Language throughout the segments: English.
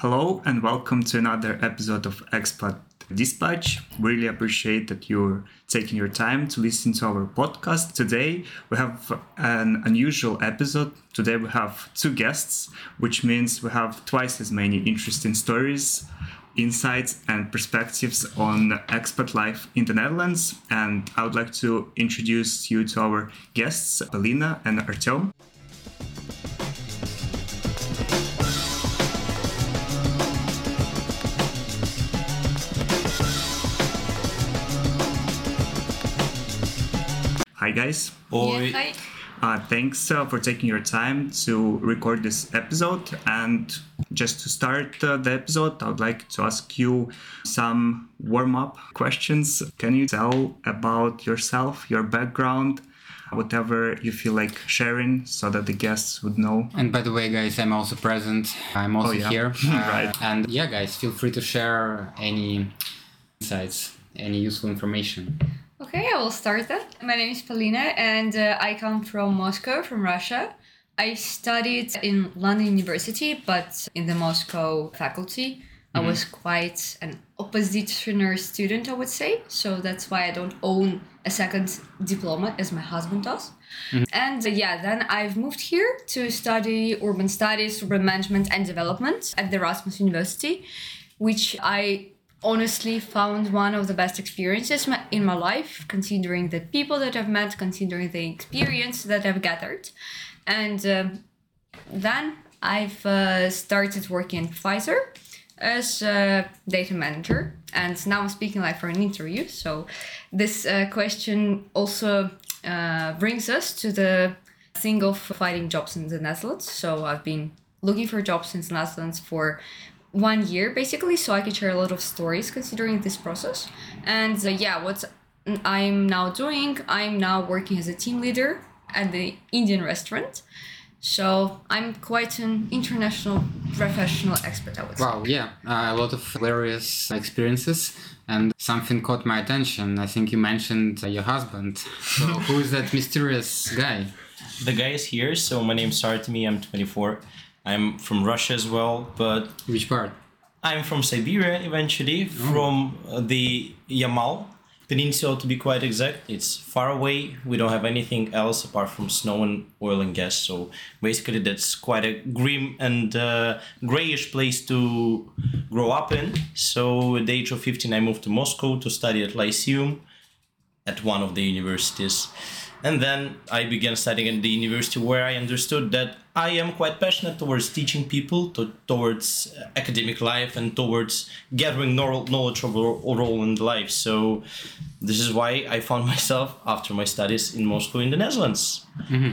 Hello and welcome to another episode of Expat Dispatch. Really appreciate that you're taking your time to listen to our podcast. Today we have an unusual episode. Today we have two guests, which means we have twice as many interesting stories, insights, and perspectives on expat life in the Netherlands. And I would like to introduce you to our guests, Polina and Artyom. Hi, guys. Oi. Yeah, hi. Uh, thanks uh, for taking your time to record this episode. And just to start uh, the episode, I would like to ask you some warm up questions. Can you tell about yourself, your background, whatever you feel like sharing so that the guests would know? And by the way, guys, I'm also present. I'm also Oh, yeah. here. Right. And yeah, guys, feel free to share any insights, any useful information. Okay, I will start that. My name is Polina and uh, I come from Moscow, from Russia. I studied in London University, but in the Moscow faculty. I was quite an oppositioner student, I would say. So that's why I don't own a second diploma as my husband does. And uh, yeah, then I've moved here to study urban studies, urban management, and development at the Erasmus University, which I honestly found one of the best experiences in my life, considering the people that I've met, considering the experience that I've gathered. And um then I've uh, started working at Pfizer as a data manager. And now I'm speaking like for an interview. So this uh, question also uh, brings us to the thing of finding jobs in the Netherlands. So I've been looking for jobs in the Netherlands for one year basically so i can share a lot of stories considering this process and uh, yeah what i'm now doing i'm now working as a team leader at the indian restaurant so i'm quite an international professional expert i would say Wow, yeah, uh, a lot of hilarious experiences. And something caught my attention. I think you mentioned uh, your husband. So, who is that mysterious guy? The guy is here, so my name's Artemiy, I'm 24. I'm from Russia as well, but Which part? I'm from Siberia eventually, from uh, the Yamal Peninsula to be quite exact. It's far away, we don't have anything else apart from snow and oil and gas, so basically that's quite a grim and uh, grayish place to grow up in. So at the age of 15, I moved to Moscow to study at Lyceum at one of the universities. And then I began studying at the university where I understood that I am quite passionate towards teaching people, to, towards uh, academic life, and towards gathering knowl- knowledge of a role in life. So this is why I found myself after my studies in Moscow in the Netherlands.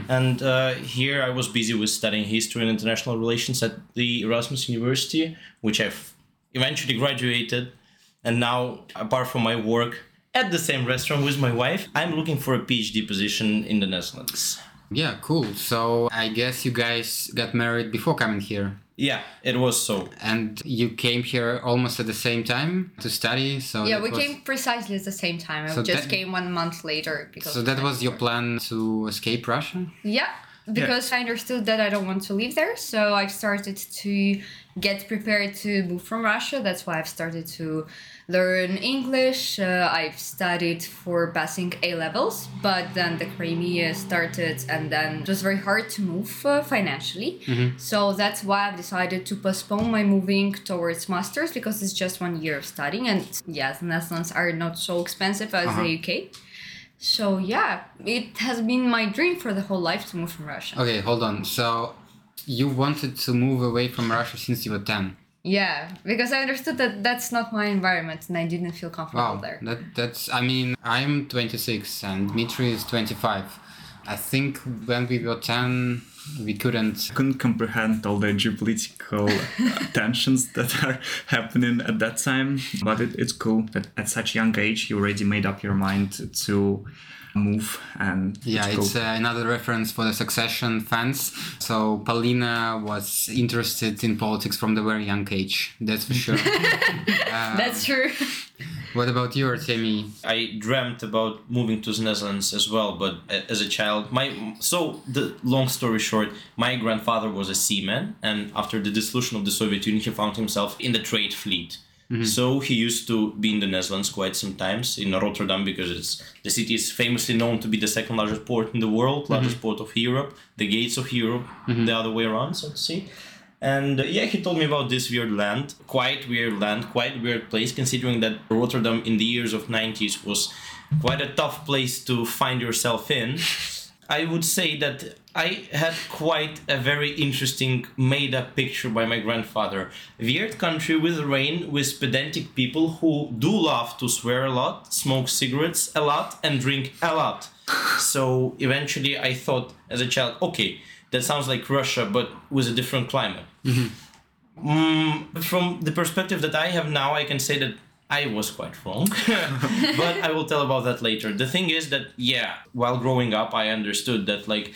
And uh, here I was busy with studying history and international relations at the Erasmus University, which I've eventually graduated. And now, apart from my work at the same restaurant with my wife, I'm looking for a PhD position in the Netherlands. Yeah, cool. So, I guess you guys got married before coming here. Yeah, it was so. And you came here almost at the same time to study. So yeah we was- came precisely at the same time i just that- came one month later because So that was your plan to escape Russia? Yeah, because I understood that I don't want to live there, so I've started to get prepared to move from Russia. That's why I've started to learn English. Uh, I've studied for passing A levels, but then the Crimea started, and then it was very hard to move uh, financially. So that's why I've decided to postpone my moving towards masters because it's just one year of studying, and yes, the Netherlands are not so expensive as the UK. So yeah, it has been my dream for the whole life to move from Russia. Okay, hold on. So you wanted to move away from Russia since you were 10. Yeah, because I understood that that's not my environment and I didn't feel comfortable Wow. there. That that's I mean, I'm 26 and Dmitry is 25. I think when we were 10 we couldn't couldn't comprehend all the geopolitical tensions that are happening at that time. But it, it's cool that at such young age you already made up your mind to move and Yeah, it's, it's uh, another reference for the Succession fans. So Polina was interested in politics from the very young age. That's for sure. that's true. What about you, Artemiy? I dreamt about moving to the Netherlands as well, but as a child, my so the long story short, my grandfather was a seaman, and after the dissolution of the Soviet Union, he found himself in the trade fleet. Mm-hmm. So he used to be in the Netherlands quite sometimes in Rotterdam because it's the city is famously known to be the second largest port in the world, mm-hmm. largest port of Europe, the gates of Europe, mm-hmm. the other way around, so to say. And uh, yeah, he told me about this weird land, quite weird land, quite weird place, considering that Rotterdam in the years of 90s was quite a tough place to find yourself in. I would say that I had quite a very interesting made up picture by my grandfather. Weird country with rain, with pedantic people who do love to swear a lot, smoke cigarettes a lot, and drink a lot. So eventually I thought as a child, okay, that sounds like Russia, but with a different climate. Mm, from the perspective that I have now, I can say that I was quite wrong, but I will tell about that later. The thing is that yeah, while growing up, I understood that like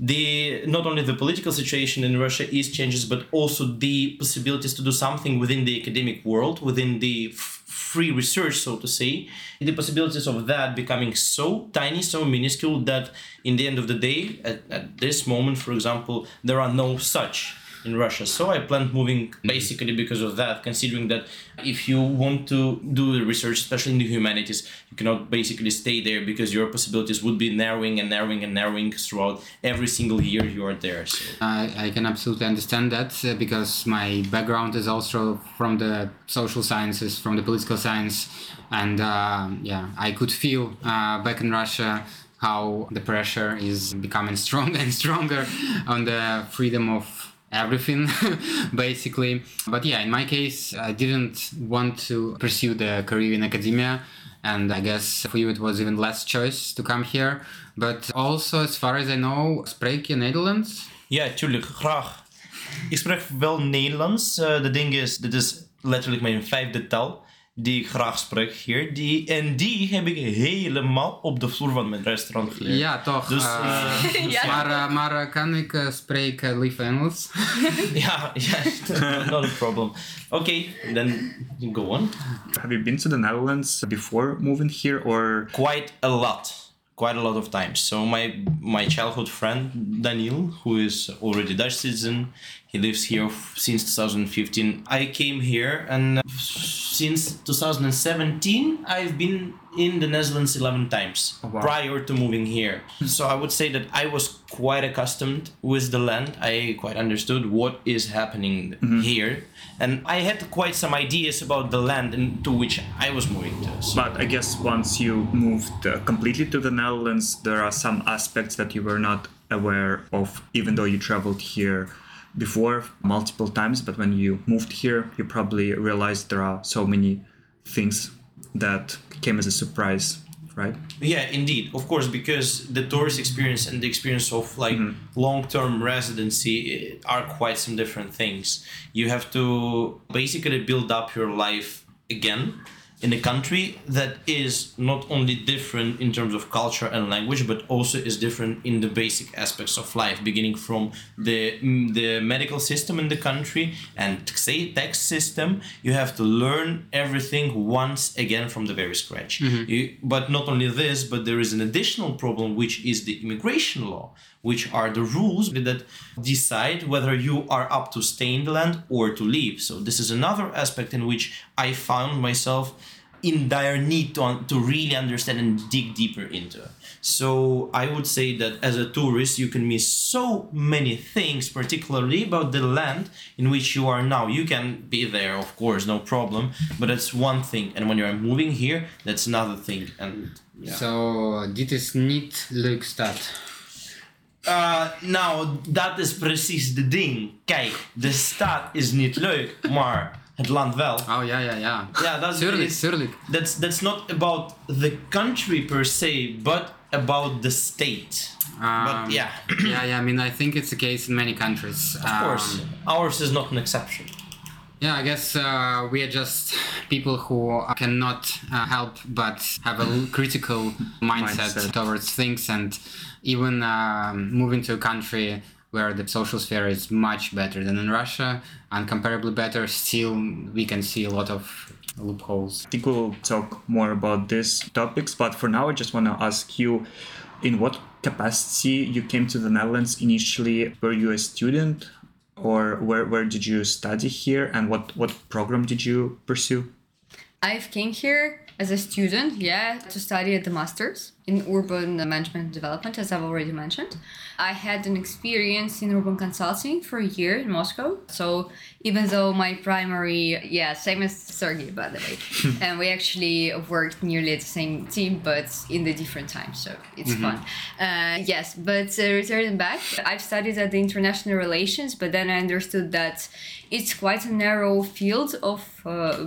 the not only the political situation in Russia is changes, but also the possibilities to do something within the academic world, within the f- free research, so to say, the possibilities of that becoming so tiny, so minuscule that in the end of the day, at, at this moment, for example, there are no such in Russia. So I planned moving basically because of that, considering that if you want to do the research, especially in the humanities, you cannot basically stay there because your possibilities would be narrowing and narrowing and narrowing throughout every single year you are there. So. I, I can absolutely understand that uh, because my background is also from the social sciences, from the political science, and uh, yeah, I could feel uh, back in Russia how the pressure is becoming stronger and stronger on the freedom of everything basically. But yeah in my case i didn't want to pursue the career in academia and i guess for you it was even less choice to come here. But also as far as i know spreek je nederlands? Ja, tuurlijk, graag. Ik spreek wel Nederlands. Eh, de is, dit is letterlijk mijn vijfde taal die ik graag spreek hier. Die, en die heb ik helemaal op de vloer van mijn restaurant geleerd. Ja, toch. Dus, eh, eh, Ja. Maar, eh, maar kan ik eh, spreken lief Engels? ja, ja, not a problem. Okay, then go on. Have you been to the Netherlands before moving here, or quite a lot quite a lot of times so my my childhood friend daniel who is already dutch citizen he lives here f- since 2015 i came here and uh, since 2017 i've been in the netherlands 11 times Oh, wow. prior to moving here. So i would say that i was quite accustomed with the land. I quite understood what is happening here. And i had quite some ideas about the land into which i was moving to so. But I guess once you moved uh, completely to the Netherlands, there are some aspects that you were not aware of, even though you traveled here before multiple times. But when you moved here, you probably realized there are so many things that came as a surprise, right? Yeah, indeed. Of course, because the tourist experience and the experience of like long-term residency eh, are quite some different things. You have to basically build up your life again in a country that is not only different in terms of culture and language, but also is different in the basic aspects of life, beginning from the mm, the medical system in the country and say tax system. You have to learn everything once again from the very scratch. You, but not only this, but there is an additional problem, which is the immigration law, which are the rules that decide whether you are up to stay in the land or to leave. So this is another aspect in which I found myself in dire need to, un- to really understand and dig deeper into. So I would say that as a tourist, you can miss so many things, particularly about the land in which you are now. You can be there, of course, no problem, but that's one thing. And when you're moving here, that's another thing. And yeah. Zo, dit is niet leuk stad. Uh, nou, dat is precies de ding. Kijk, de stad is niet leuk, maar het land wel. Oh ja, ja, ja. Ja, dat is Tuurlijk, it's- tuurlijk. That's that's not about the country per se, but about the state. Um, but yeah, yeah, yeah. I mean, I think it's the case in many countries. of course, ours is not an exception. Yeah, I guess uh, we are just people who cannot uh, help but have a critical mindset, Mindset. towards things, and even um, moving to a country where the social sphere is much better than in Russia, and comparably better, still we can see a lot of loopholes. I think we'll talk more about these topics, but for now, I just want to ask you in what capacity you came to the Netherlands initially? Were you a student or where, where did you study here and what, what program did you pursue? I've came here as a student, yeah, to study at the masters in urban management development, as I've already mentioned. I had an experience in urban consulting for a year in Moscow. So even though my primary, yeah, same as Sergey, by the way, and we actually worked nearly at the same team, but in the different times. So it's fun. Uh, yes, but uh, returning back, I've studied at the international relations, but then I understood that it's quite a narrow field of uh,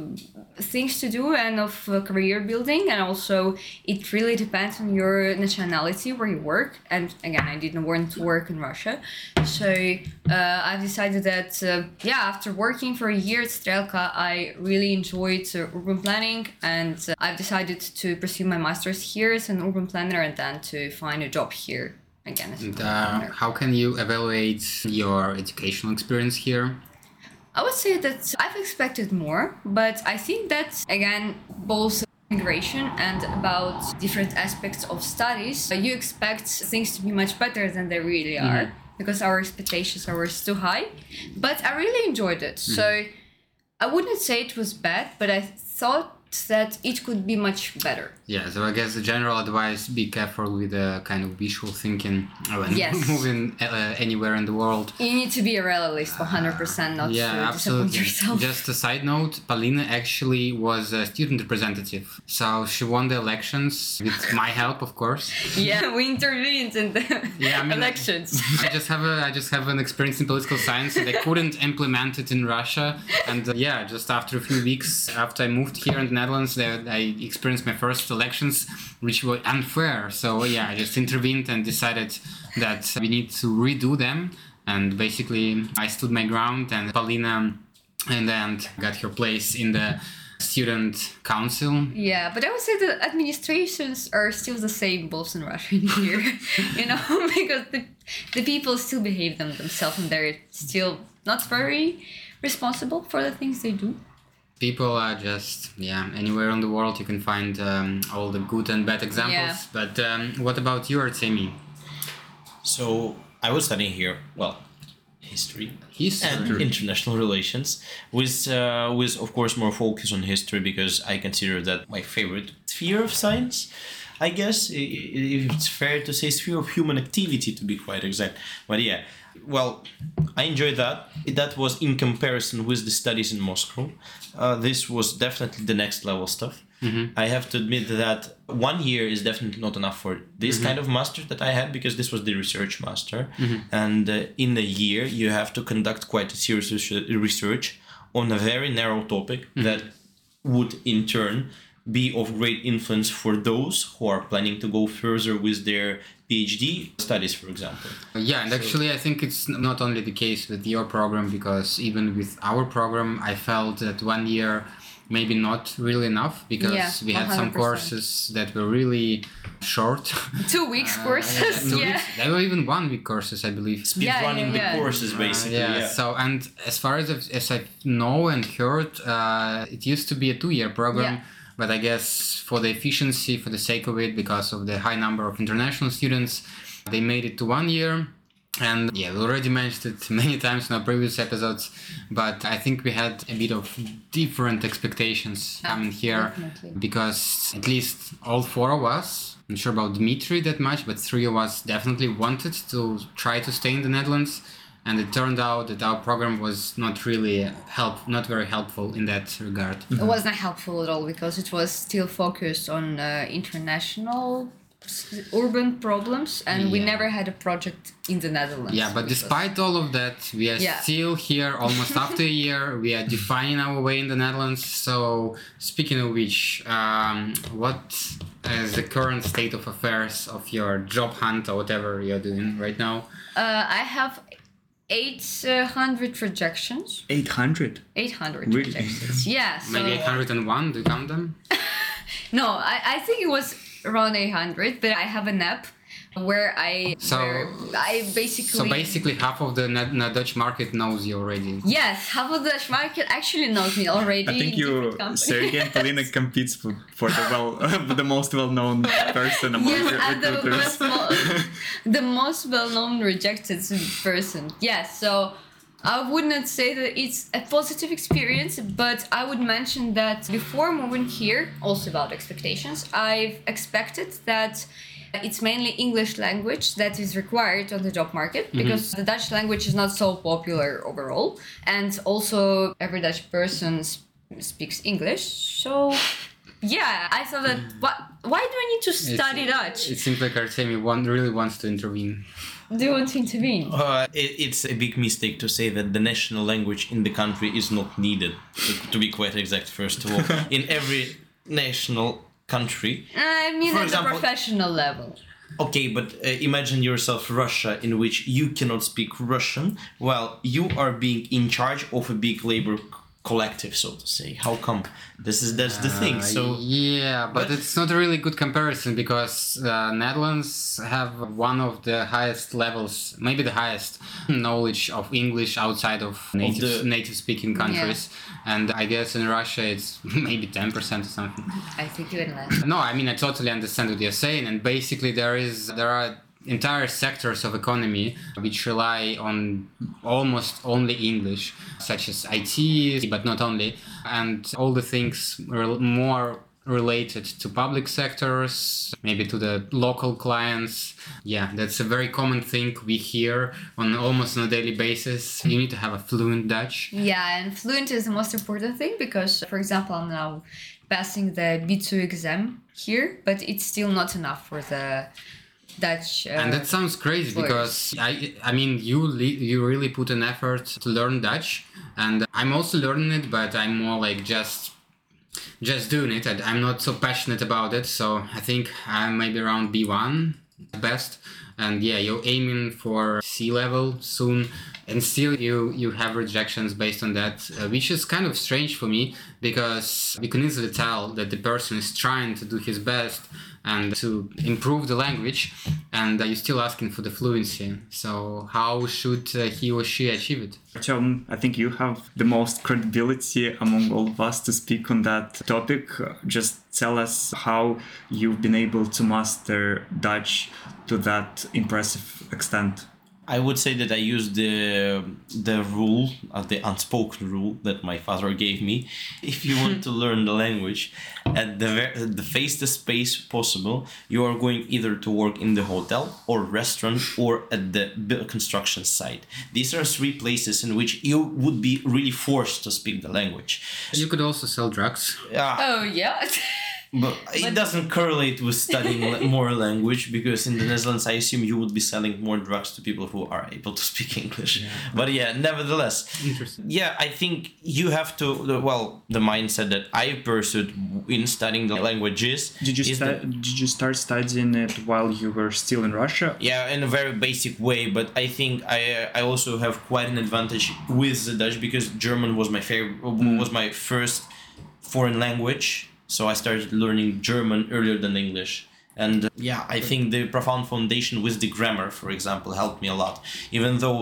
things to do and of uh, career building, and also it really depends on your nationality where you work. And again, I didn't want to work in Russia, so uh, I've decided that uh, yeah, after working for a year at Strelka, I really enjoyed uh, urban planning, and uh, I've decided to pursue my master's here as an urban planner, and then to find a job here again And, uh, how can you evaluate your educational experience here? I would say that I've expected more, but I think that again, both immigration and about different aspects of studies, you expect things to be much better than they really mm-hmm. are because our expectations are always too high. But I really enjoyed it. So mm-hmm. I wouldn't say it was bad, but I thought that it could be much better. Yeah, so I guess the general advice: be careful with the kind of visual thinking when Yes. moving uh, anywhere in the world. You need to be a realist 100%, not Yeah, to disappoint absolutely. yourself. Just a side note: Polina actually was a student representative, so she won the elections with my help, of course. yeah, we intervened in the Yeah, I mean- elections. I just have a I just have an experience in political science and I couldn't implement it in Russia. And uh, yeah, just after a few weeks after I moved here in the Netherlands, there I experienced my first elections, which were unfair. So yeah, I just intervened and decided that we need to redo them. And basically, I stood my ground, and Polina, and then got her place in the student council. Yeah, but I would say the administrations are still the same both in Russia and here, you know, because the, the people still behave them themselves and they're still not very responsible for the things they do. People are just yeah anywhere in the world you can find um, all the good and bad examples Yeah. but um, what about you Artemiy? So I was studying here, well, history history and international relations, with uh, with of course more focus on history because I consider that my favorite sphere of science. I guess i- i- if it's fair to say sphere of human activity to be quite exact. But yeah, well, I enjoyed that. That was in comparison with the studies in Moscow. Uh, this was definitely the next level stuff. I have to admit that one year is definitely not enough for this kind of master that I had because this was the research master. And uh, in a year, you have to conduct quite a serious research on a very narrow topic that would in turn be of great influence for those who are planning to go further with their PhD studies, for example. yeah and actually i think it's not only the case with your program because even with our program i felt that one year maybe not really enough because Yeah, we had some 100%. courses that were really short Two weeks courses, Two yeah. weeks. They were even one week courses, I believe. Speed Yeah, running yeah, yeah. the courses, basically. yeah, yeah. So and as far as I've- as I know and heard, uh, it used to be a two-year program, Yeah. But I guess for the efficiency, for the sake of it, because of the high number of international students, they made it to one year. And yeah, we already mentioned it many times in our previous episodes, but I think we had a bit of different expectations coming here definitely. because at least all four of us, I'm not sure about Dmitry that much, but three of us definitely wanted to try to stay in the Netherlands. And it turned out that our program was not really help, not very helpful in that regard. It was not helpful at all because it was still focused on uh, international urban problems and we never had a project in the Netherlands. Yeah, but which was- despite all of that, we are Yeah. still here almost after a year. We are defining our way in the Netherlands. So, speaking of which, um, what is the current state of affairs of your job hunt or whatever you're doing right now? Uh, I have 800 rejections. 800. 800 Really? rejections. Yeah. So, Maybe 801, do you count them? No, I, I think it was around 800, but I have an app where I So- where I basically So basically, half of the net, net Dutch market knows you already. yes, half of the Dutch market actually knows me already. I think you, different. Sergey and Polina competes for, for the well, the most well-known person among Yes, re- the recruiters. most, mo- the most well-known rejected person. Yes, so I would not say that it's a positive experience, but I would mention that before moving here, also about expectations, I've expected that it's mainly English language that is required on the job market because the Dutch language is not so popular overall, and also every Dutch person s- speaks English. So, yeah, I thought that what, why do I need to study Dutch? It seems like Artemiy one really wants to intervene. Do you want to intervene? Uh, it, it's a big mistake to say that the national language in the country is not needed. To, to be quite exact, first of all, in every national country. I mean, For at example- the professional level. Okay, but uh, imagine yourself Russia, in which you cannot speak Russian, while you are being in charge of a big labor collective, so to say. How come? This is that's the thing. Uh, So yeah, but, but- it's not a really good comparison because uh, Netherlands have one of the highest levels, maybe the highest knowledge of English outside of native the- native speaking countries, and I guess in Russia it's maybe ten percent or something. I think even less. No, I mean I totally understand what you're saying, and basically there is there are entire sectors of economy which rely on almost only English, such as IT, but not only, and all the things more related to public sectors, maybe to the local clients. Yeah, that's a very common thing we hear on almost on a daily basis. You need to have a fluent Dutch. Yeah, and fluent is the most important thing because, for example, I'm now passing the B2 exam here, but it's still not enough for the Dutch. Uh, and that sounds crazy voice. because I, I mean, you you really put an effort to learn Dutch, and I'm also learning it, but I'm more like just just doing it. and I'm not so passionate about it, so I think I'm maybe around B1 best. And yeah, you're aiming for C level soon, and still you you have rejections based on that, uh, which is kind of strange for me because you can easily tell that the person is trying to do his best and to improve the language, and you're still asking for the fluency. So how should uh, he or she achieve it? Artyom, I think you have the most credibility among all of us to speak on that topic. Just tell us how you've been able to master Dutch to that impressive extent. I would say that I use the the rule, uh, the unspoken rule that my father gave me. If you want to learn the language at the ver- the fastest pace possible, you are going either to work in the hotel or restaurant or at the construction site. These are three places in which you would be really forced to speak the language. You could also sell drugs. Yeah, oh, yeah. but it doesn't correlate with studying more language because in the Netherlands, I assume you would be selling more drugs to people who are able to speak English. But yeah, nevertheless, Interesting. yeah, I think you have to. Well, the mindset that I pursued in studying the languages Did you is sta- that- did you start studying it while you were still in Russia? yeah, in a very basic way, but I think I I also have quite an advantage with the Dutch because German was my favorite mm. was my first foreign language, so I started learning German earlier than English. And uh, yeah, I think the profound foundation with the grammar, for example, helped me a lot. Even though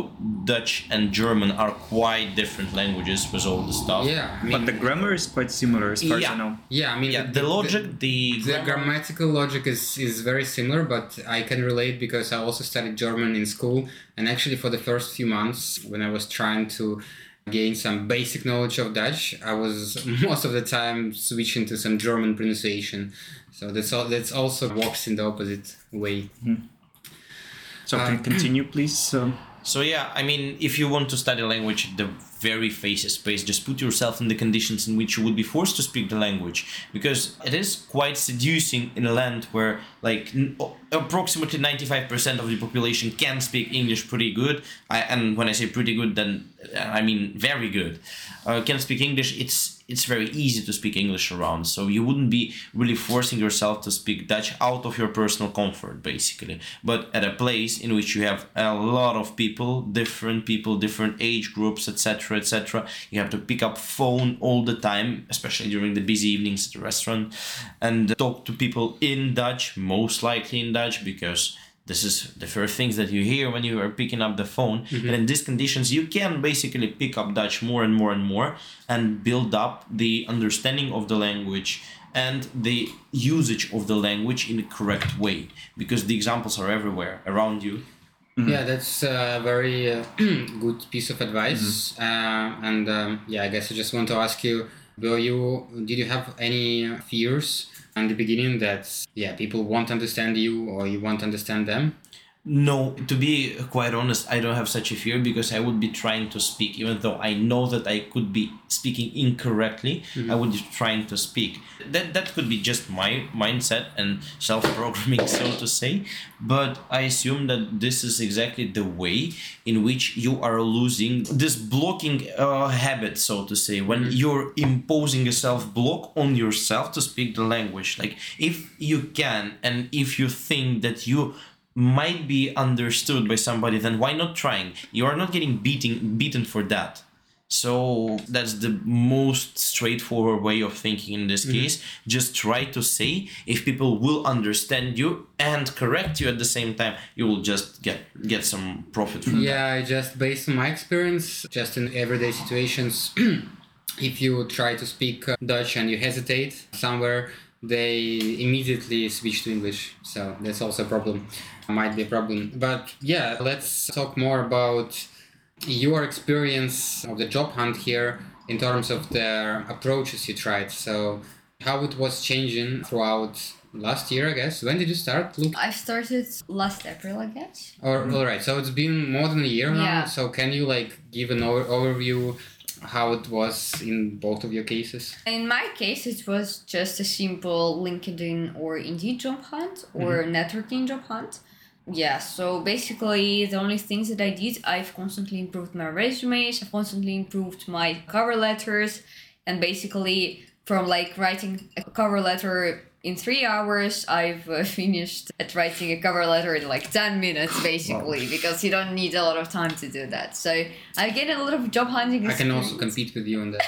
Dutch and German are quite different languages with all the stuff. Yeah, I mean, But the grammar is quite similar as far as Yeah. I know. yeah, I mean, Yeah, the logic, the, the grammar- grammatical logic is, is very similar, but I can relate because I also studied German in school. And actually, for the first few months, when I was trying to gain some basic knowledge of Dutch, I was most of the time switching to some German pronunciation. So that's all. That's also works in the opposite way. So Uh, can continue, please. Um, So yeah, I mean, if you want to study language the very fastest space. just put yourself in the conditions in which you would be forced to speak the language, because it is quite seducing in a land where like n- approximately ninety five percent of the population can speak English pretty good. I, and when I say pretty good, then uh, I mean very good. Uh, can speak English. It's it's very easy to speak English around, so you wouldn't be really forcing yourself to speak Dutch out of your personal comfort, basically. But at a place in which you have a lot of people, different people, different age groups, etc., etc., you have to pick up phone all the time, especially during the busy evenings at the restaurant, and talk to people in Dutch, most likely in Dutch, because This is the first things that you hear when you are picking up the phone. And in these conditions, you can basically pick up Dutch more and more and more and build up the understanding of the language and the usage of the language in a correct way because the examples are everywhere around you. Yeah, that's a very uh, good piece of advice. Uh, and um, yeah, I guess I just want to ask you: Were you did you have any fears in the beginning that yeah people won't understand you or you won't understand them? No, to be quite honest, I don't have such a fear because I would be trying to speak, even though I know that I could be speaking incorrectly. I would be trying to speak. That that could be just my mindset and self-programming, so to say. But I assume that this is exactly the way in which you are losing this blocking uh, habit, so to say, when you're imposing a self-block on yourself to speak the language. Like if you can, and if you think that you might be understood by somebody, then why not trying? You are not getting beating beaten for that. So that's the most straightforward way of thinking in this case. Just try to say if people will understand you and correct you at the same time, you will just get get some profit from that. Yeah, I just based on my experience, just in everyday situations, if you try to speak uh, Dutch and you hesitate somewhere, they immediately switch to English. So that's also a problem. Might be a problem. But yeah, let's talk more about your experience of the job hunt here in terms of the approaches you tried. So how it was changing throughout last year, I guess. When did you start look I started last April, I guess. or all right, so it's been more than a year now. Yeah. So can you like give an over- overview how it was in both of your cases? In my case, it was just a simple LinkedIn or Indeed job hunt or mm-hmm. networking job hunt. Yeah, so basically, the only things that I did, I've constantly improved my resumes, I've constantly improved my cover letters, and basically, from like writing a cover letter in three hours, I've uh, finished at writing a cover letter in like 10 minutes, basically, because you don't need a lot of time to do that. So I gained a lot of job hunting I can also compete with you on that.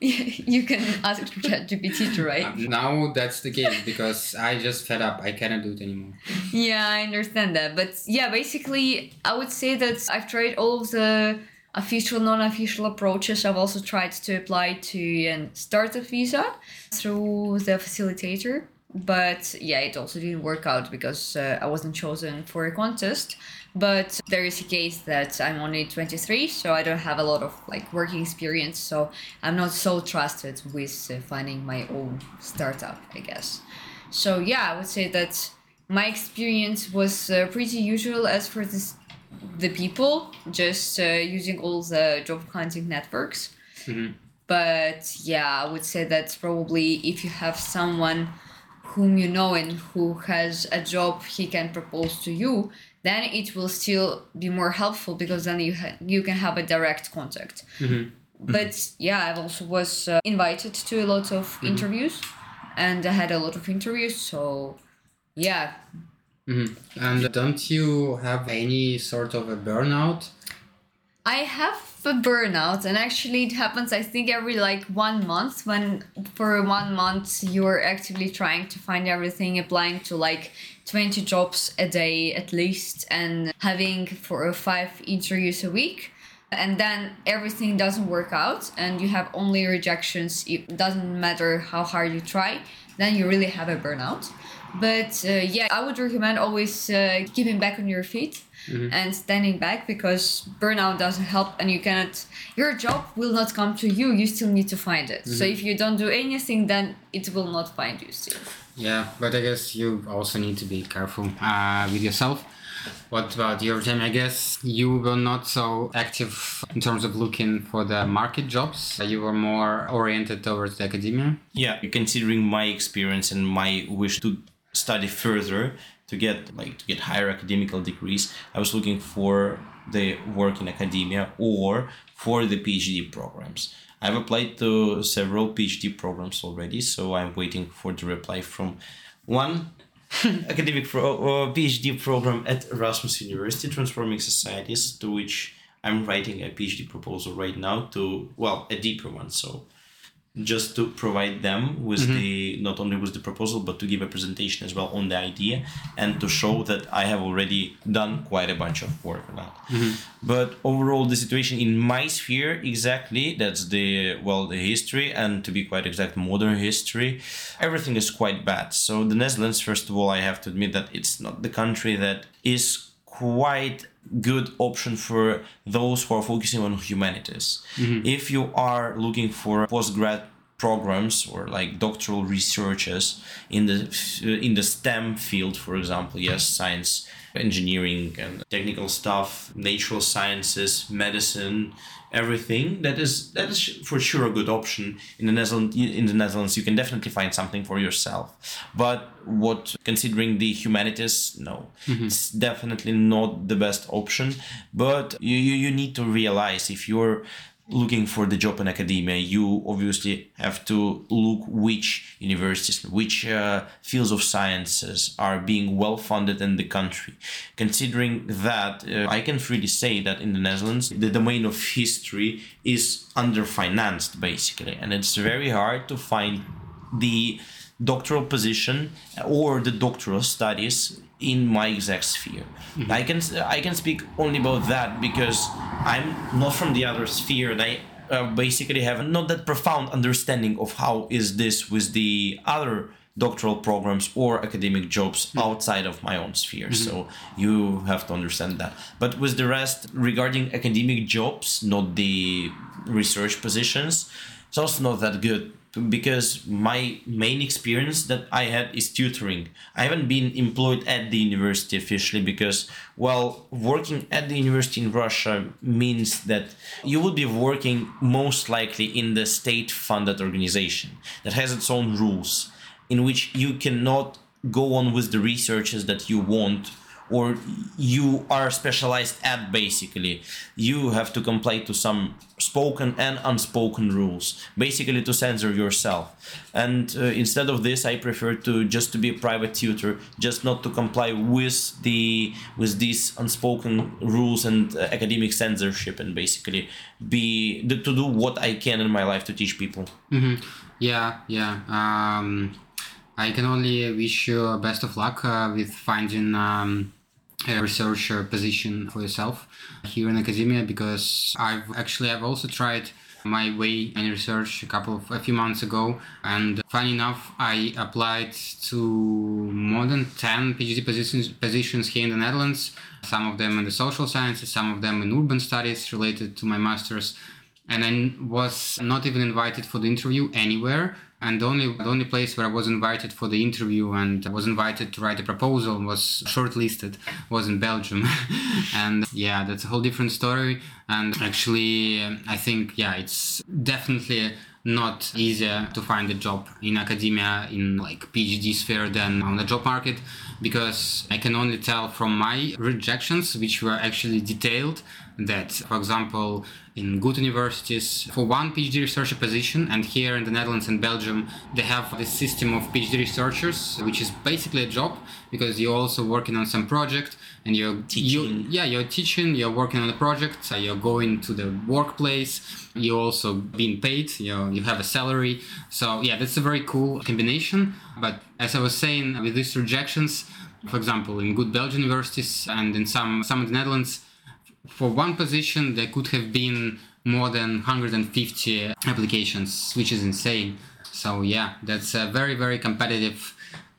you can ask ChatGPT to write. now that's the case because I just fed up. I cannot do it anymore. Yeah, I understand that. But yeah, basically, I would say that I've tried all of the official, non official approaches. I've also tried to apply to and start a visa through the facilitator. But yeah, it also didn't work out because uh, I wasn't chosen for a contest. But there is a case that I'm only 23, so I don't have a lot of like working experience. So I'm not so trusted with uh, finding my own startup, I guess. So yeah, I would say that my experience was uh, pretty usual as for this, the people, just uh, using all the job hunting networks. But yeah, I would say that's probably if you have someone whom you know and who has a job he can propose to you, then it will still be more helpful because then you ha- you can have a direct contact. But yeah, I also was uh, invited to a lot of interviews, and I had a lot of interviews. So yeah, Mm-hmm. And don't you have any sort of a burnout? I have a burnout, and actually, it happens. I think every like one month. When for one month you're actively trying to find everything, applying to like twenty jobs a day at least, and having four or five interviews a week, and then everything doesn't work out, and you have only rejections. It doesn't matter how hard you try. Then you really have a burnout. But uh, yeah, I would recommend always uh, keeping back on your feet and standing back because burnout doesn't help and you cannot your job will not come to you you still need to find it so if you don't do anything then it will not find you still Yeah, but I guess you also need to be careful uh, with yourself. What about your team? I guess you were not so active in terms of looking for the market jobs. You were more oriented towards the academia. yeah considering my experience and my wish to study further to get like to get higher academical degrees i was looking for the work in academia or for the phd programs. I've applied to several phd programs already so i'm waiting for the reply from one academic pro- uh, phd program at erasmus university transforming societies to which i'm writing a phd proposal right now to well a deeper one so just to provide them with mm-hmm. the not only with the proposal but to give a presentation as well on the idea and to show that I have already done quite a bunch of work on that. Mm-hmm. But overall, the situation in my sphere exactly that's the well the history and to be quite exact, modern history. Everything is quite bad. So the Netherlands, first of all, I have to admit that it's not the country that is quite good option for those who are focusing on humanities. Mm-hmm. If you are looking for postgrad programs or like doctoral researches in the in the STEM field, for example, yes, science, engineering, and technical stuff, natural sciences, medicine, everything that is that is for sure a good option in the Netherlands. In the Netherlands, you can definitely find something for yourself. But what considering the humanities, no, mm-hmm. it's definitely not the best option. But you, you you need to realize if you're looking for the job in academia, you obviously have to look which universities, which uh, fields of sciences are being well funded in the country. Considering that, uh, I can freely say that in the Netherlands, the domain of history is underfinanced basically, and it's very hard to find the doctoral position or the doctoral studies in my exact sphere. Mm-hmm. I can I can speak only about that because I'm not from the other sphere and I uh, basically have not that profound understanding of how is this with the other doctoral programs or academic jobs mm-hmm. outside of my own sphere. Mm-hmm. So you have to understand that. But with the rest regarding academic jobs not the research positions it's also not that good because my main experience that I had is tutoring. I haven't been employed at the university officially because, well, working at the university in Russia means that you would be working most likely in the state funded organization that has its own rules in which you cannot go on with the researches that you want or you are specialized at basically. You have to comply to some spoken and unspoken rules basically to censor yourself. And uh, instead of this i prefer to just to be a private tutor just not to comply with the with these unspoken rules and uh, academic censorship and basically be to do what i can in my life to teach people. Yeah, yeah. Um, I can only wish you best of luck uh, with finding um, a researcher position for yourself here in academia because I've actually I've also tried my way in research a couple of a few months ago and funny enough I applied to more than 10 PhD positions positions here in the Netherlands some of them in the social sciences some of them in urban studies related to my masters and I was not even invited for the interview anywhere. And the only the only place where I was invited for the interview and was invited to write a proposal was shortlisted was in Belgium, and yeah, that's a whole different story. And actually, um, I think yeah, it's definitely not easier to find a job in academia in like PhD sphere than on the job market because I can only tell from my rejections, which were actually detailed, that, for example, in good universities, for one PhD researcher position, and here in the Netherlands and Belgium, they have this system of PhD researchers, which is basically a job because you're also working on some project and you're You, Teaching. yeah, you're teaching, you're working on a project, so you're going to the workplace, you're also being paid, you know, you have a salary. So yeah, that's a very cool combination. But as I was saying, with these rejections, for example, in good Belgian universities and in some some of the Netherlands, for one position there could have been more than 150 applications, which is insane. So yeah, that's a very very competitive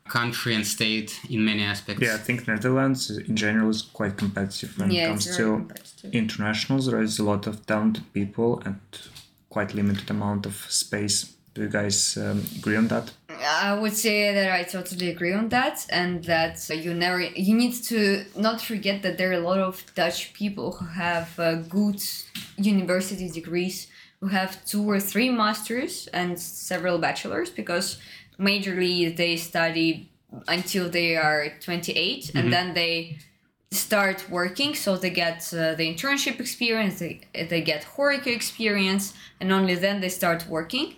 country and state in many aspects. Yeah, I think Netherlands in general is quite competitive when Yeah, it comes to internationals. There is a lot of talented people and quite limited amount of space. Do you guys um, agree on that? I would say that I totally agree on that, and that you never you need to not forget that there are a lot of Dutch people who have uh, good university degrees, who have two or three masters and several bachelors, because majorly they study until they are 28 and then they start working so they get uh, the internship experience they, they get HORECA experience and only then they start working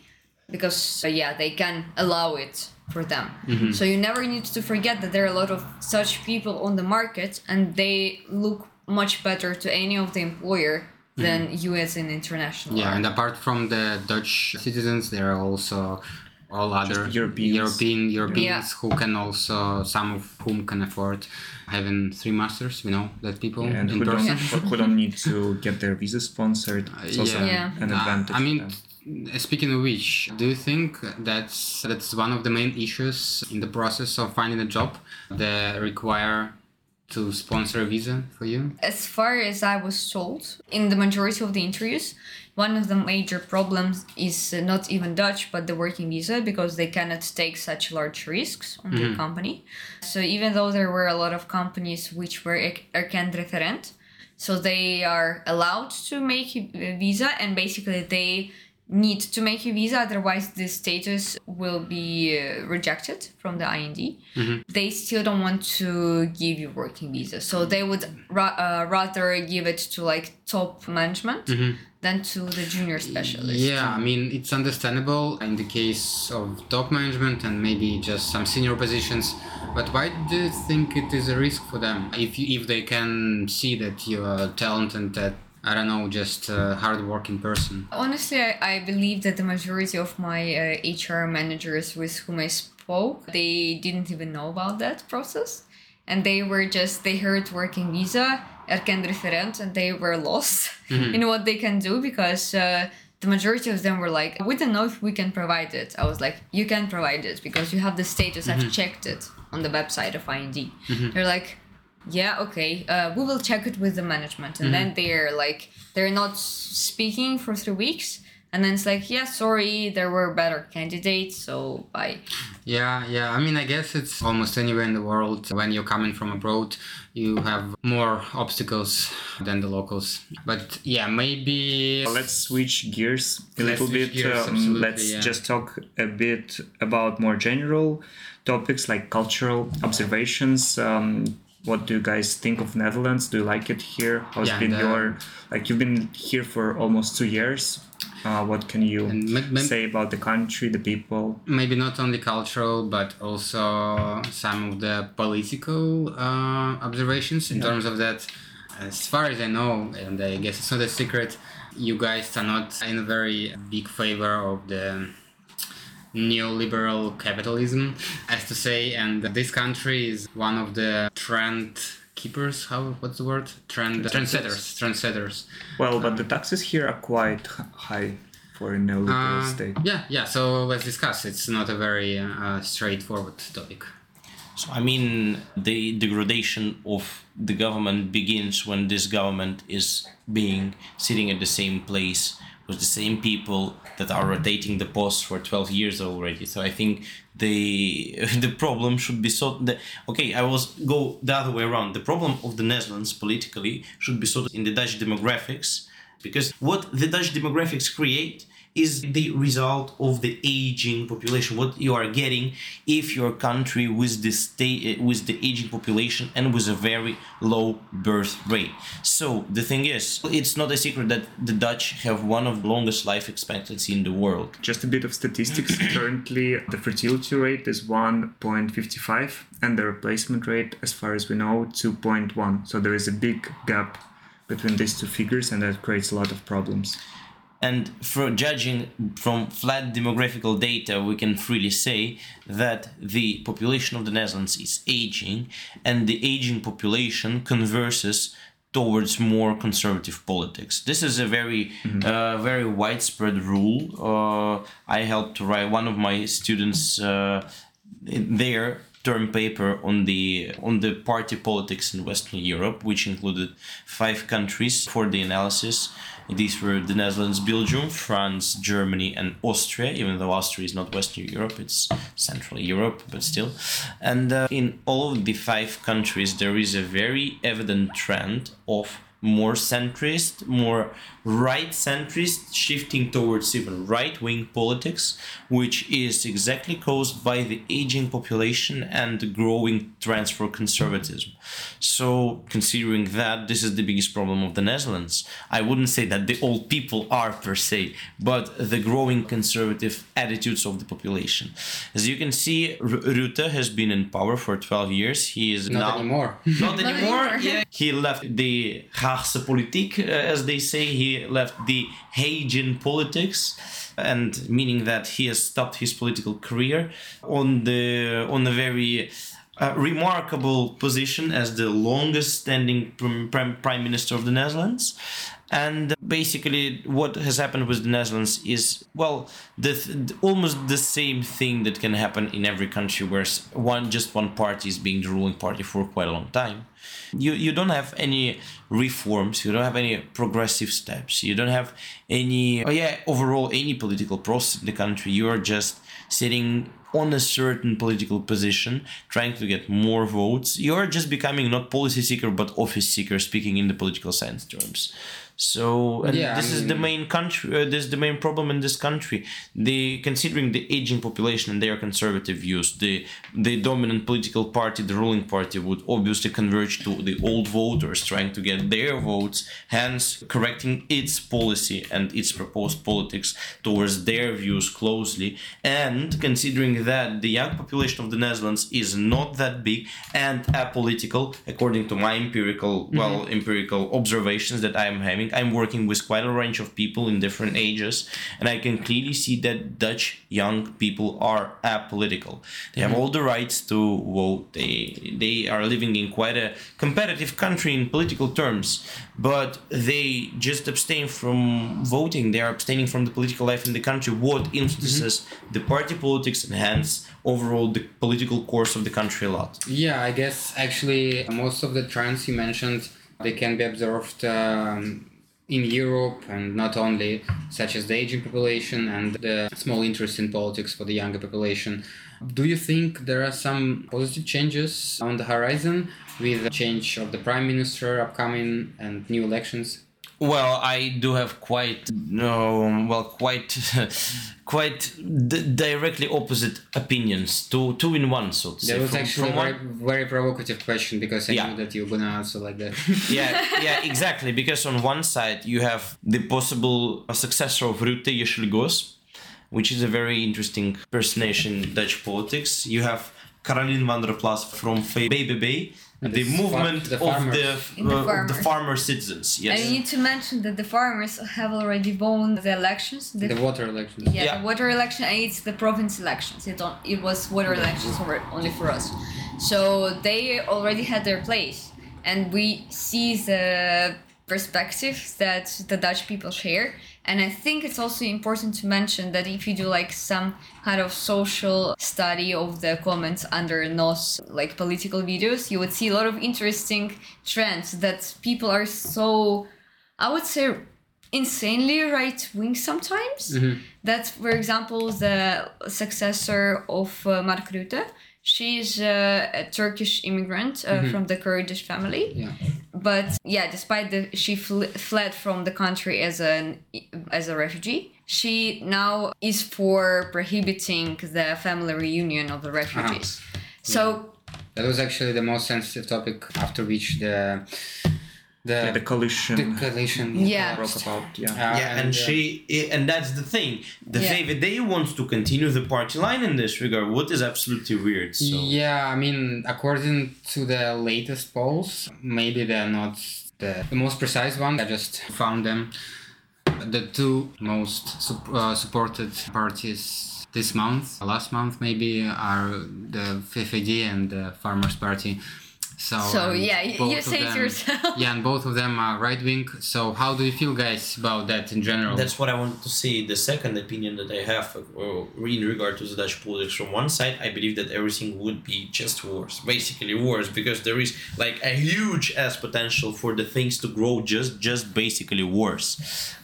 because uh, yeah they can allow it for them so you never need to forget that there are a lot of such people on the market and they look much better to any of the employer than you as an international. Yeah, are. and apart from the Dutch citizens, there are also all other Europeans. European Europeans Yeah. who can also some of whom can afford having three masters. You know that people and in who don't, person. who don't need to get their visa sponsored. It's also yeah. Yeah. an Uh, advantage. I mean, for them. t- speaking of which, do you think that's that's one of the main issues in the process of finding a job that require to sponsor a visa for you? as far as I was told, in the majority of the interviews, one of the major problems is uh, not even Dutch, but the working visa, because they cannot take such large risks on their company. So even though there were a lot of companies which were er- erkend referent, so they are allowed to make a visa, and basically they need to make a visa, otherwise the status will be uh, rejected from the IND. They still don't want to give you working visa, so they would ra- uh, rather give it to like top management than to the junior specialist. Yeah, I mean it's understandable in the case of top management and maybe just some senior positions. But why do you think it is a risk for them if you, if they can see that you are talented, that I don't know, just a hardworking person? Honestly, I, I believe that the majority of my uh, HR managers with whom I spoke, they didn't even know about that process. And they were just, they heard working visa, erkend referent, and they were lost in what they can do because uh, the majority of them were like, we don't know if we can provide it. I was like, you can provide it because you have the status. I've checked it on the website of IND. They're like, yeah okay uh, we will check it with the management and then they're like they're not speaking for three weeks and then it's like yeah sorry there were better candidates so bye Yeah, yeah. I mean, I guess it's almost anywhere in the world. When you're coming from abroad, you have more obstacles than the locals. But yeah, maybe. Let's switch gears a Let's little bit. gears, um, let's yeah. just talk a bit about more general topics like cultural observations. Um, what do you guys think of Netherlands? Do you like it here? How's Yeah, been the- your like? You've been here for almost two years. Uh, what can you And ma- ma- say about the country, the people? maybe not only cultural but also some of the political uh, observations in terms of that as far as i know and i guess it's not a secret you guys are not in a very big favor of the neoliberal capitalism as to say and this country is one of the trend keepers how what's the word? Trend trendsetters. trendsetters. Well, but the taxes here are quite high for a neoliberal Uh, state. yeah yeah so let's discuss. It's not a very uh, straightforward topic. So I mean, the degradation of the government begins when this government is being sitting at the same place with the same people that are rotating the posts for 12 years already. So I think the the problem should be solved. The, okay, I will go the other way around. The problem of the Netherlands politically should be solved in the Dutch demographics because what the Dutch demographics create is the result of the aging population. What you are getting if your country with the state with the aging population and with a very low birth rate. So the thing is, it's not a secret that the Dutch have one of the longest life expectancy in the world. Just a bit of statistics. Currently, the fertility rate is 1.55, and the replacement rate, as far as we know, 2.1. So there is a big gap between these two figures, and that creates a lot of problems. And for judging from flat demographical data, we can freely say that the population of the Netherlands is aging, and the aging population converses towards more conservative politics. This is a very, uh, very widespread rule. Uh, I helped to write one of my students uh, their term paper on the on the party politics in Western Europe, which included five countries for the analysis. These were the Netherlands, Belgium, France, Germany, and Austria. Even though Austria is not Western Europe, it's Central Europe, but still. And uh, in all of the five countries, there is a very evident trend of more centrist, more right centrist, shifting towards even right wing politics, which is exactly caused by the aging population and the growing trends for conservatism. So, considering that, this is the biggest problem of the Netherlands. I wouldn't say that the old people are per se, but the growing conservative attitudes of the population. As you can see, R- Rutte has been in power for 12 years. He is not now anymore not anymore. anymore. Yeah. He left the Haagse politiek, uh, as they say. He left the Hagian politics, and meaning that he has stopped his political career on the on a very uh, remarkable position as the longest standing prime, prime minister of the Netherlands. And basically, what has happened with the Netherlands is, well, the, almost the same thing that can happen in every country where one just one party is being the ruling party for quite a long time. You you don't have any reforms. You don't have any progressive steps. You don't have any, oh yeah, overall any political process in the country. You are just sitting on a certain political position, trying to get more votes, you're just becoming not policy seeker but office seeker, speaking in the political science terms. So yeah, this I mean, is the main country. Uh, this is the main problem in this country. The considering the aging population and their conservative views, the the dominant political party, the ruling party, would obviously converge to the old voters, trying to get their votes, hence correcting its policy and its proposed politics towards their views closely. And considering that the young population of the Netherlands is not that big and apolitical, according to my empirical, well, mm-hmm. empirical observations that I am having I'm working with quite a range of people in different ages, and I can clearly see that Dutch young people are apolitical. They have mm-hmm. all the rights to vote. They they are living in quite a competitive country in political terms, but they just abstain from voting. They are abstaining from the political life in the country. What influences mm-hmm. the party politics and hence overall the political course of the country a lot. Yeah, I guess actually most of the trends you mentioned they can be observed um, in Europe and not only, such as the aging population and the small interest in politics for the younger population. Do you think there are some positive changes on the horizon with the change of the prime minister upcoming and new elections? Well, I do have quite no, well, quite, quite d- directly opposite opinions. Two, two in one, so to say. That was from, actually from a very, very provocative question because I yeah. knew that you were gonna answer like that. yeah, yeah, exactly. Because on one side you have the possible successor of Rutte, Yeşilgöz, which is a very interesting personage in Dutch politics. You have Caroline van der Plas from BBB the movement the of the, uh, the, the farmer citizens. Yes. I need to mention that the farmers have already won the elections. The, the water elections. Yeah, yeah, the water election and it's the province elections. It, don't, it was water elections only for us. So they already had their place. And we see the perspectives that the Dutch people share. And I think it's also important to mention that if you do like some kind of social study of the comments under NOS like political videos, you would see a lot of interesting trends that people are so, I would say, insanely right wing sometimes. Mm-hmm. That, for example, the successor of uh, Mark Rutte She's uh, a Turkish immigrant uh, mm-hmm. from the Kurdish family. Yeah. But yeah, despite the she fl- fled from the country as an as a refugee, she now is for prohibiting the family reunion of the refugees. Uh-huh. So yeah. that was actually the most sensitive topic after which the the, yeah, the coalition, the coalition yeah. broke about. Yeah, uh, yeah, and, and she, and that's the thing. The yeah. they wants to continue the party line in this regard, what is absolutely weird. So. Yeah, I mean, according to the latest polls, maybe they're not the, the most precise one. I just found them. The two most su- uh, supported parties this month, last month maybe, are the VVD and the Farmers Party. So, so yeah, you say it yourself. Yeah, and both of them are right wing. So how do you feel, guys, about that in general? That's what I want to say. The second opinion that I have uh, in regard to the Dutch politics, from one side, I believe that everything would be just worse, basically worse, because there is like a huge ass potential for the things to grow just just basically worse.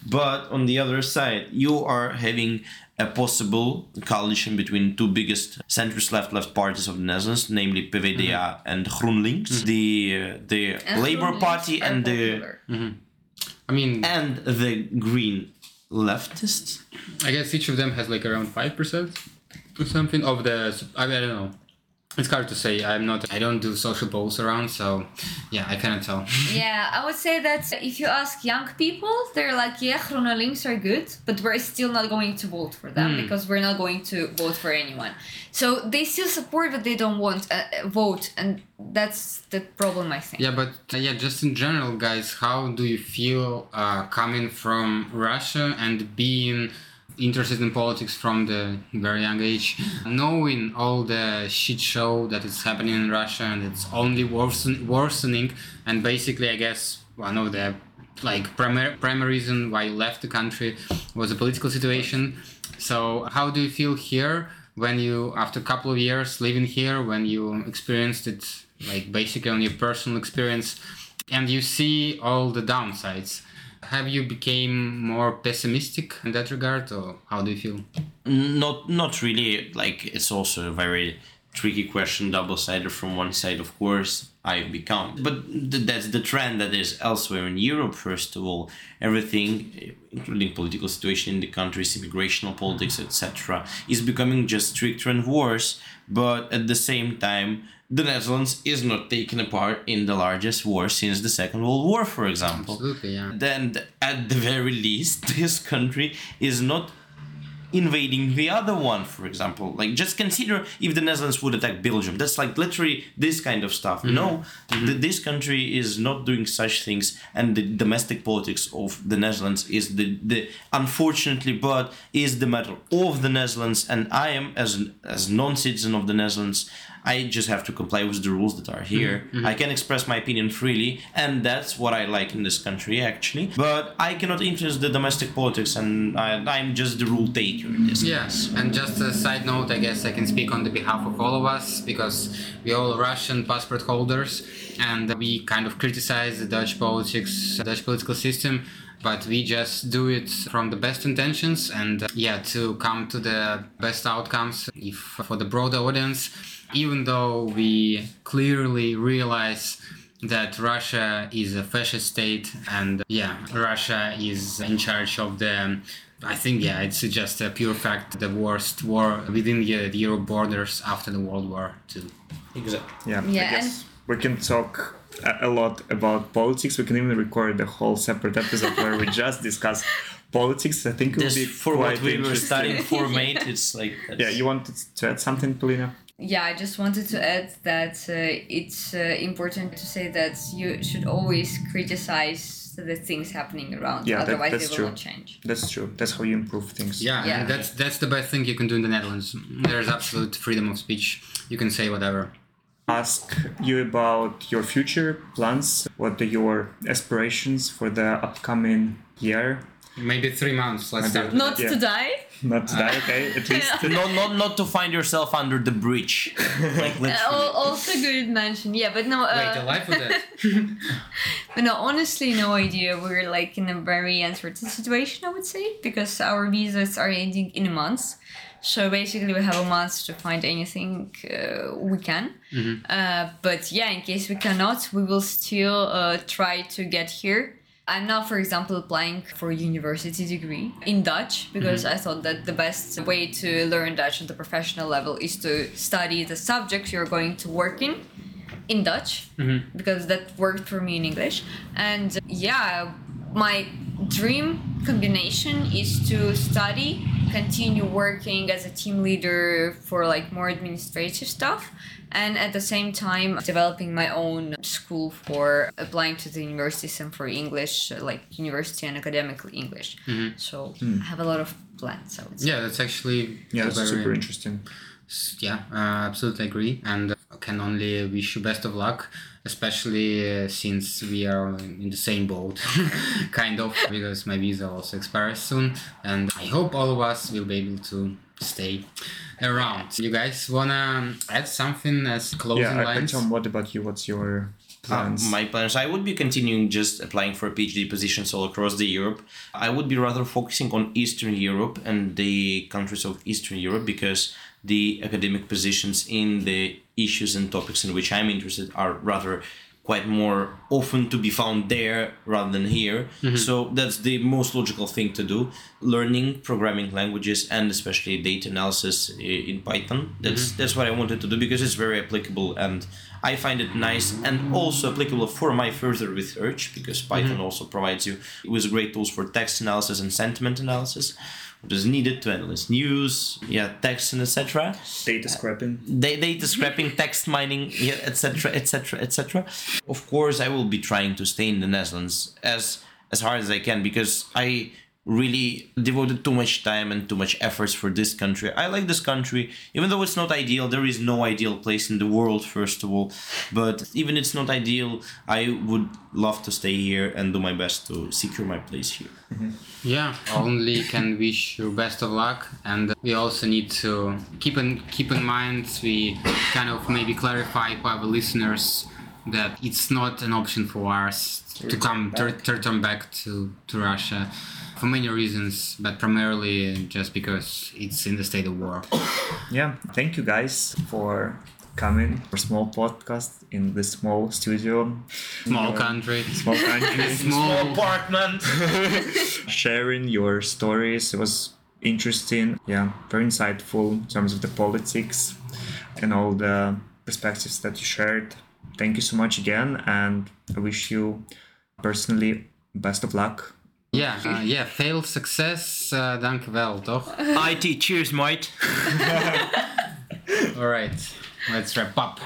But on the other side, you are having a possible coalition between two biggest centrist left-left parties of the Netherlands, namely PvdA mm-hmm. and GroenLinks, mm-hmm. the uh, the and Labour Party and the mm-hmm. I mean and the Green leftists. I guess each of them has like around five percent or something of the I don't know It's hard to say. I'm not. I don't do social polls around, so yeah, I cannot tell. Yeah, I would say that if you ask young people, they're like, yeah, GroenLinks are good, but we're still not going to vote for them because we're not going to vote for anyone. So they still support, but they don't want uh, uh, vote, and that's the problem, I think. Yeah, but uh, yeah, just in general, guys, how do you feel uh, coming from Russia and being interested in politics from the very young age, knowing all the shit show that is happening in Russia and it's only worsen- worsening, and basically, I guess one of the like primary primary reason why you left the country was the political situation. So, how do you feel here when you, after a couple of years living here, when you experienced it, like basically on your personal experience, and you see all the downsides? Have you became more pessimistic in that regard, or how do you feel? not not really. Like it's also a very tricky question double-sided from one side of course I've become. But th- that's the trend that is elsewhere in europe first of all. Everything including political situation in the countries immigrational politics etc is becoming just stricter and worse. But at the same time the netherlands is not taking a part in the largest war since the second world war for example. Absolutely, yeah. then at the very least this country is not invading the other one for example. Like just consider if the netherlands would attack belgium. That's like literally this kind of stuff. Mm-hmm. No mm-hmm. th- this country is not doing such things and the domestic politics of the netherlands is the, the unfortunately but is the matter of the netherlands. And i am as as non-citizen of the netherlands I just have to comply with the rules that are here. I can express my opinion freely, and that's what I like in this country, actually. But I cannot influence the domestic politics, and I, I'm just the rule taker in this Yes, and just a side note, I guess I can speak on the behalf of all of us because we all Russian passport holders and we kind of criticize the Dutch politics, Dutch political system, but we just do it from the best intentions and uh, yeah, to come to the best outcomes if for the broader audience, even though we clearly realize that Russia is a fascist state and yeah, Russia is in charge of the I think yeah, it's just a pure fact the worst war within the, the Europe borders after the World War II. Exactly. Yeah, Yeah, I guess we can talk a, a lot about politics. We can even record a whole separate episode where we just discuss politics. I think it will Just be for quite what we were studying for, mate, it's like that's- Yeah, you wanted to add something, Polina? Yeah, I just wanted to add that uh, it's uh, important to say that you should always criticize the things happening around. Yeah, that- that's they true. not change. That's true. That's how you improve things. Yeah, Yeah. and that's that's the best thing you can do in the Netherlands. There's absolute freedom of speech. You can say whatever. Ask you about your future plans. What are your aspirations for the upcoming year? Maybe three months. Let's start. Not Yeah. to die. Not today, okay? At least. not, not, not to find yourself under the bridge. like, Uh, literally. also good mention. Yeah, but no. Uh, Wait, alive with that? But no, honestly, no idea. We're like in a very uncertain situation, I would say, because our visas are ending in a month. So basically, we have a month to find anything uh, we can. Uh, but yeah, in case we cannot, we will still uh, try to get here. I'm now, for example, applying for a university degree in Dutch because mm-hmm. I thought that the best way to learn Dutch at the professional level is to study the subjects you're going to work in in Dutch mm-hmm. because that worked for me in English. And yeah, my dream combination is to study, continue working as a team leader for like more administrative stuff, and at the same time developing my own school for applying to the universities and for English, like university and academic English. So I have a lot of plans. I would say. yeah, that's actually Yeah, that's very- super interesting. Yeah, uh, absolutely agree, and uh, can only wish you best of luck, especially uh, since we are in the same boat, kind of, because my visa also expires soon, and I hope all of us will be able to stay around. You guys wanna add something as closing Yeah, I- lines? Tom, what about you? What's your Uh, plans? my plans i would be continuing just applying for phd positions all across the europe i would be rather focusing on eastern europe and the countries of eastern europe because the academic positions in the issues and topics in which i'm interested are rather quite more often to be found there rather than here. Mm-hmm. So that's the most logical thing to do. Learning programming languages and especially data analysis in Python. That's mm-hmm. that's what I wanted to do because it's very applicable and I find it nice and also applicable for my further research because mm-hmm. Python also provides you with great tools for text analysis and sentiment analysis. What is needed to analyze news, yeah, text and etc Data scrapping. Uh, da- data scrapping, text mining, yeah, etc., etc., etc. Of course, I will be trying to stay in the Netherlands as as hard as I can because I really devoted too much time and too much efforts for this country. I like this country, even though it's not ideal. There is no ideal place in the world, first of all. But even it's not ideal, I would love to stay here and do my best to secure my place here. Mm-hmm. Yeah, only can wish you best of luck, and we also need to keep in keep in mind we kind of maybe clarify for our listeners that it's not an option for us to come to, to return back to to Russia for many reasons, but primarily just because it's in the state of war. Yeah, thank you guys for coming for small podcast in this small studio. Small Yeah. country, Small country. small Apartment. sharing your stories. It was interesting. Yeah, very insightful in terms of the politics and all the perspectives that you shared. Thank you so much again, and I wish you personally best of luck. Yeah, uh, yeah, failed success, uh, dank wel, toch? IT, cheers, mate. All right, let's wrap up.